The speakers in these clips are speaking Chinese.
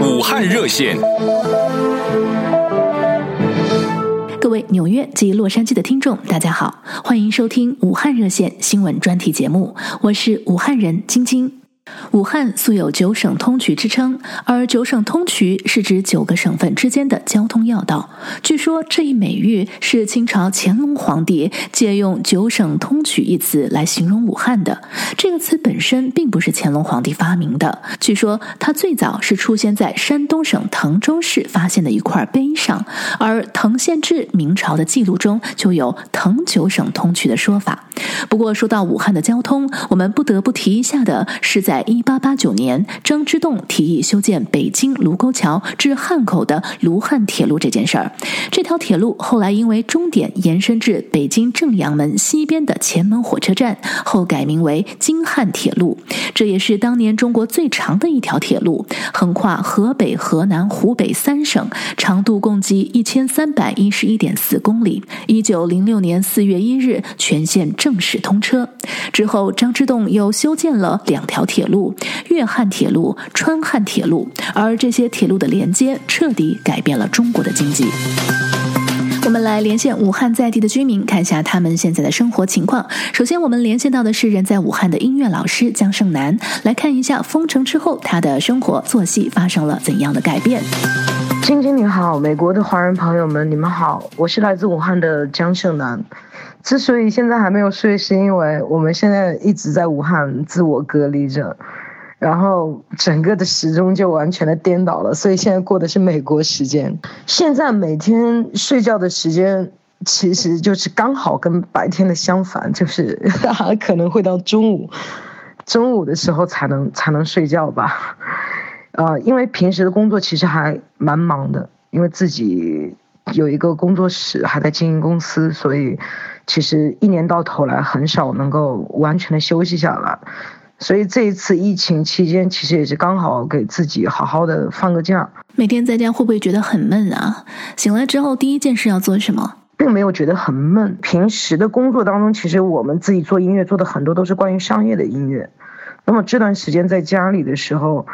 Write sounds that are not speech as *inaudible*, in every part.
武汉热线，各位纽约及洛杉矶的听众，大家好，欢迎收听武汉热线新闻专题节目，我是武汉人晶晶。武汉素有九省通衢之称，而九省通衢是指九个省份之间的交通要道。据说这一美誉是清朝乾隆皇帝借用“九省通衢”一词来形容武汉的。这个词本身并不是乾隆皇帝发明的，据说它最早是出现在山东省滕州市发现的一块碑上，而滕县志明朝的记录中就有“滕九省通衢”的说法。不过说到武汉的交通，我们不得不提一下的是在一八八九年，张之洞提议修建北京卢沟桥至汉口的卢汉铁路这件事儿。这条铁路后来因为终点延伸至北京正阳门西边的前门火车站，后改名为京汉铁路。这也是当年中国最长的一条铁路，横跨河北、河南、湖北三省，长度共计一千三百一十一点四公里。一九零六年四月一日，全线正式通车。之后，张之洞又修建了两条铁铁路。粤汉铁路、川汉铁路，而这些铁路的连接彻底改变了中国的经济。我们来连线武汉在地的居民，看一下他们现在的生活情况。首先，我们连线到的是人在武汉的音乐老师江胜男，来看一下封城之后他的生活作息发生了怎样的改变。晶晶你好，美国的华人朋友们，你们好，我是来自武汉的江胜男。之所以现在还没有睡，是因为我们现在一直在武汉自我隔离着。然后整个的时钟就完全的颠倒了，所以现在过的是美国时间。现在每天睡觉的时间其实就是刚好跟白天的相反，就是 *laughs* 可能会到中午，中午的时候才能才能睡觉吧。呃，因为平时的工作其实还蛮忙的，因为自己有一个工作室，还在经营公司，所以其实一年到头来很少能够完全的休息下来。所以这一次疫情期间，其实也是刚好给自己好好的放个假。每天在家会不会觉得很闷啊？醒来之后第一件事要做什么？并没有觉得很闷。平时的工作当中，其实我们自己做音乐做的很多都是关于商业的音乐。那么这段时间在家里的时候，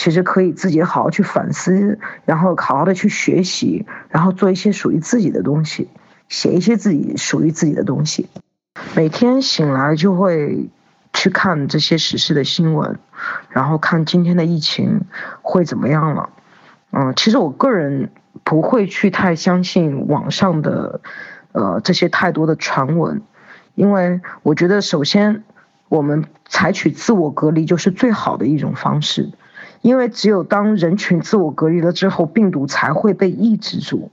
其实可以自己好好去反思，然后好好的去学习，然后做一些属于自己的东西，写一些自己属于自己的东西。每天醒来就会。去看这些时事的新闻，然后看今天的疫情会怎么样了。嗯，其实我个人不会去太相信网上的，呃，这些太多的传闻，因为我觉得首先我们采取自我隔离就是最好的一种方式，因为只有当人群自我隔离了之后，病毒才会被抑制住。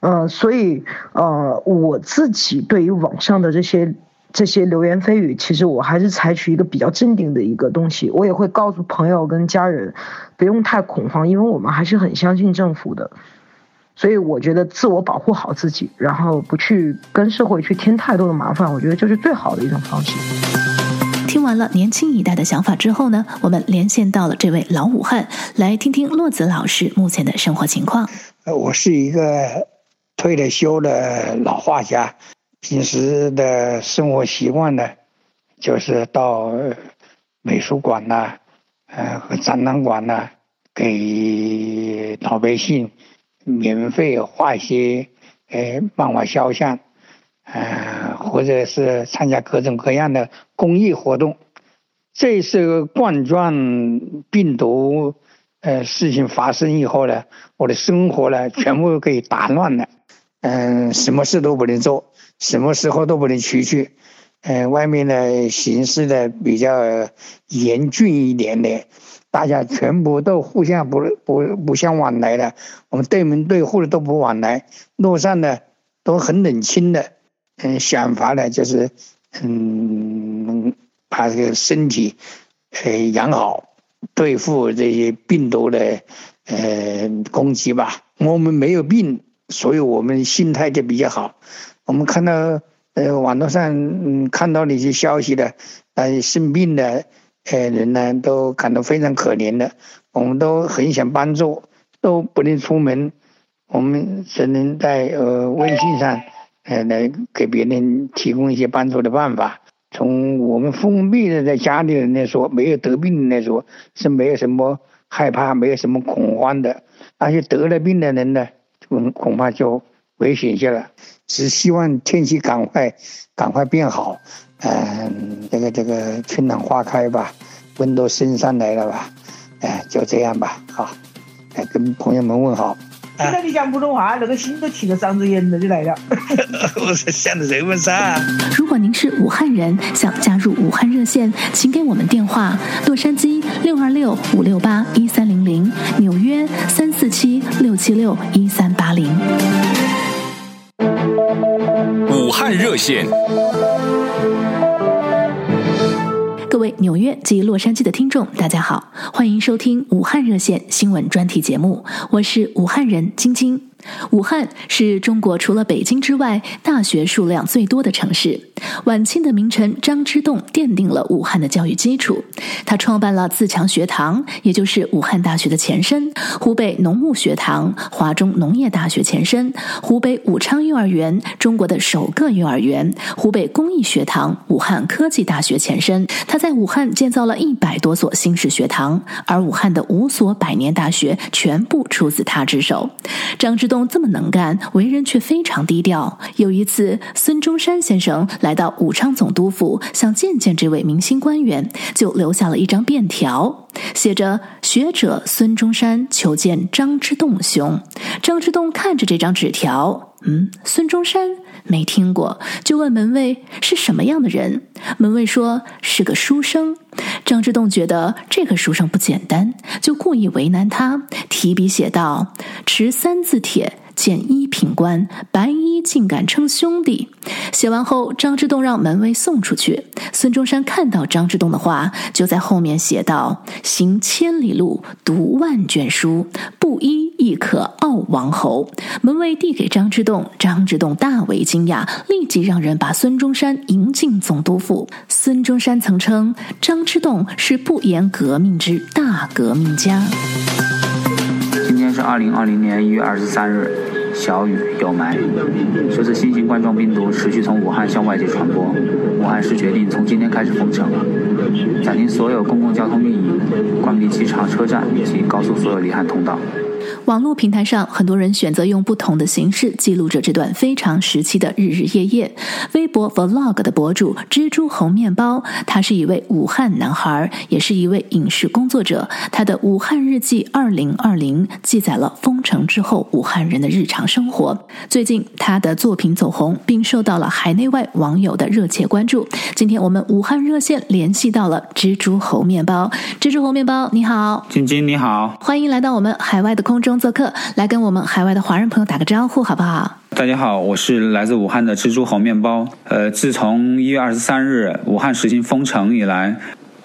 呃，所以呃，我自己对于网上的这些。这些流言蜚语，其实我还是采取一个比较镇定的一个东西，我也会告诉朋友跟家人，不用太恐慌，因为我们还是很相信政府的，所以我觉得自我保护好自己，然后不去跟社会去添太多的麻烦，我觉得就是最好的一种方式。听完了年轻一代的想法之后呢，我们连线到了这位老武汉，来听听洛子老师目前的生活情况。我是一个退了休的老画家。平时的生活习惯呢，就是到美术馆呐，呃和展览馆呐，给老百姓免费画一些呃漫画肖像，呃或者是参加各种各样的公益活动。这次冠状病毒呃事情发生以后呢，我的生活呢全部给打乱了，嗯、什么事都不能做。什么时候都不能出去，呃，外面的形势呢比较严峻一点的，大家全部都互相不不不相往来的，我们对门对户的都不往来，路上呢都很冷清的，嗯，想法呢就是嗯把这个身体呃养好，对付这些病毒的呃攻击吧。我们没有病，所以我们心态就比较好。我们看到，呃，网络上嗯看到那些消息的，呃，生病的，呃，人呢都感到非常可怜的，我们都很想帮助，都不能出门，我们只能在呃微信上，呃，来给别人提供一些帮助的办法。从我们封闭的在家里人来说，没有得病的来说，是没有什么害怕，没有什么恐慌的。那些得了病的人呢，恐恐怕就危险些了。只希望天气赶快赶快变好，嗯，这个这个春暖花开吧，温度升上来了吧，哎，就这样吧，好，来跟朋友们问好。现在你讲普通话，那个心都提到嗓子眼了，就来了。*laughs* 我是想的这么噻。如果您是武汉人，想加入武汉热线，请给我们电话：洛杉矶六二六五六八一三零零，纽约三四七六七六一三八零。武汉热线。各位纽约及洛杉矶的听众，大家好，欢迎收听武汉热线新闻专题节目，我是武汉人晶晶。武汉是中国除了北京之外大学数量最多的城市。晚清的名臣张之洞奠定了武汉的教育基础。他创办了自强学堂，也就是武汉大学的前身；湖北农牧学堂，华中农业大学前身；湖北武昌幼儿园，中国的首个幼儿园；湖北工艺学堂，武汉科技大学前身。他在武汉建造了一百多所新式学堂，而武汉的五所百年大学全部出自他之手。张之洞。这么能干，为人却非常低调。有一次，孙中山先生来到武昌总督府，想见见这位明星官员，就留下了一张便条，写着“学者孙中山求见张之洞兄”。张之洞看着这张纸条，嗯，孙中山没听过，就问门卫是什么样的人。门卫说是个书生。张之洞觉得这个书生不简单，就故意为难他，提笔写道：“持三字帖。”见一品官，白衣竟敢称兄弟。写完后，张之洞让门卫送出去。孙中山看到张之洞的话，就在后面写道：“行千里路，读万卷书，布衣亦可傲王侯。”门卫递给张之洞，张之洞大为惊讶，立即让人把孙中山迎进总督府。孙中山曾称张之洞是不言革命之大革命家。是二零二零年一月二十三日，小雨有霾。随着新型冠状病毒持续从武汉向外界传播，武汉市决定从今天开始封城，暂停所有公共交通运营，关闭机场、车站以及高速所有离汉通道。网络平台上，很多人选择用不同的形式记录着这段非常时期的日日夜夜。微博 Vlog 的博主蜘蛛猴面包，他是一位武汉男孩，也是一位影视工作者。他的《武汉日记二零二零》记载了封城之后武汉人的日常生活。最近，他的作品走红，并受到了海内外网友的热切关注。今天，我们武汉热线联系到了蜘蛛猴面包。蜘蛛猴面包，你好，晶晶你好，欢迎来到我们海外的空中。做客来跟我们海外的华人朋友打个招呼，好不好？大家好，我是来自武汉的蜘蛛猴面包。呃，自从一月二十三日武汉实行封城以来，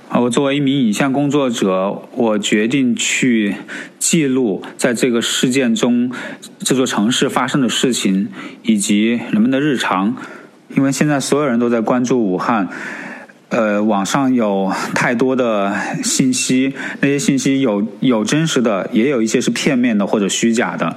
我作为一名影像工作者，我决定去记录在这个事件中这座城市发生的事情以及人们的日常，因为现在所有人都在关注武汉。呃，网上有太多的信息，那些信息有有真实的，也有一些是片面的或者虚假的。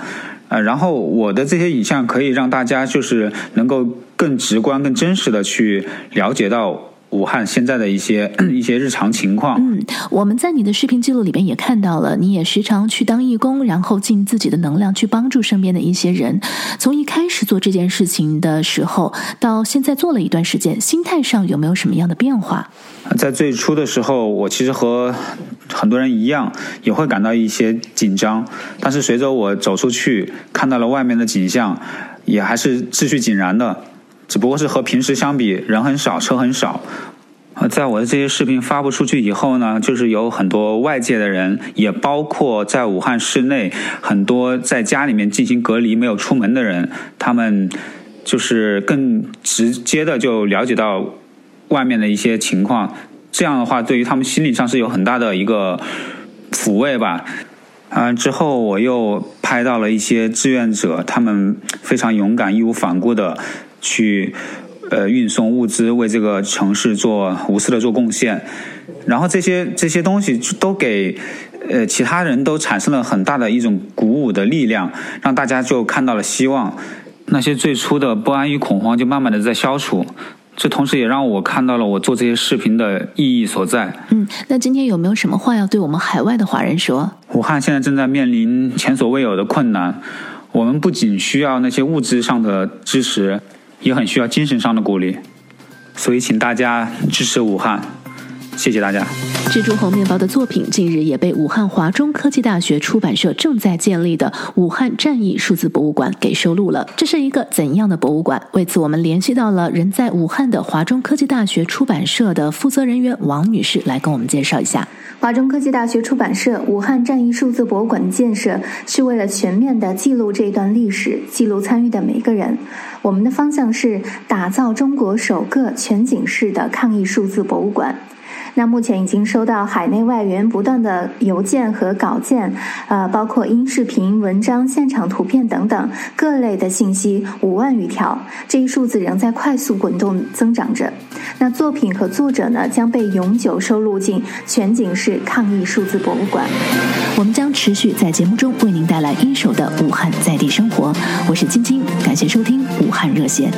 呃，然后我的这些影像可以让大家就是能够更直观、更真实的去了解到。武汉现在的一些 *clears throat* 一些日常情况。嗯，我们在你的视频记录里边也看到了，你也时常去当义工，然后尽自己的能量去帮助身边的一些人。从一开始做这件事情的时候，到现在做了一段时间，心态上有没有什么样的变化？在最初的时候，我其实和很多人一样，也会感到一些紧张。但是随着我走出去，看到了外面的景象，也还是秩序井然的。只不过是和平时相比，人很少，车很少。在我的这些视频发布出去以后呢，就是有很多外界的人，也包括在武汉市内很多在家里面进行隔离、没有出门的人，他们就是更直接的就了解到外面的一些情况。这样的话，对于他们心理上是有很大的一个抚慰吧。啊，之后我又拍到了一些志愿者，他们非常勇敢、义无反顾的。去，呃，运送物资，为这个城市做无私的做贡献，然后这些这些东西都给，呃，其他人都产生了很大的一种鼓舞的力量，让大家就看到了希望，那些最初的不安与恐慌就慢慢的在消除。这同时也让我看到了我做这些视频的意义所在。嗯，那今天有没有什么话要对我们海外的华人说？武汉现在正在面临前所未有的困难，我们不仅需要那些物质上的支持，也很需要精神上的鼓励。所以，请大家支持武汉。谢谢大家。蜘蛛红面包的作品近日也被武汉华中科技大学出版社正在建立的武汉战役数字博物馆给收录了。这是一个怎样的博物馆？为此，我们联系到了人在武汉的华中科技大学出版社的负责人员王女士，来跟我们介绍一下。华中科技大学出版社武汉战役数字博物馆的建设，是为了全面地记录这段历史，记录参与的每个人。我们的方向是打造中国首个全景式的抗疫数字博物馆。那目前已经收到海内外源不断的邮件和稿件，呃，包括音视频、文章、现场图片等等各类的信息五万余条，这一数字仍在快速滚动增长着。那作品和作者呢，将被永久收录进全景式抗疫数字博物馆。我们将持续在节目中为您带来一手的武汉在地生活。我是晶晶，感谢收听武汉热线。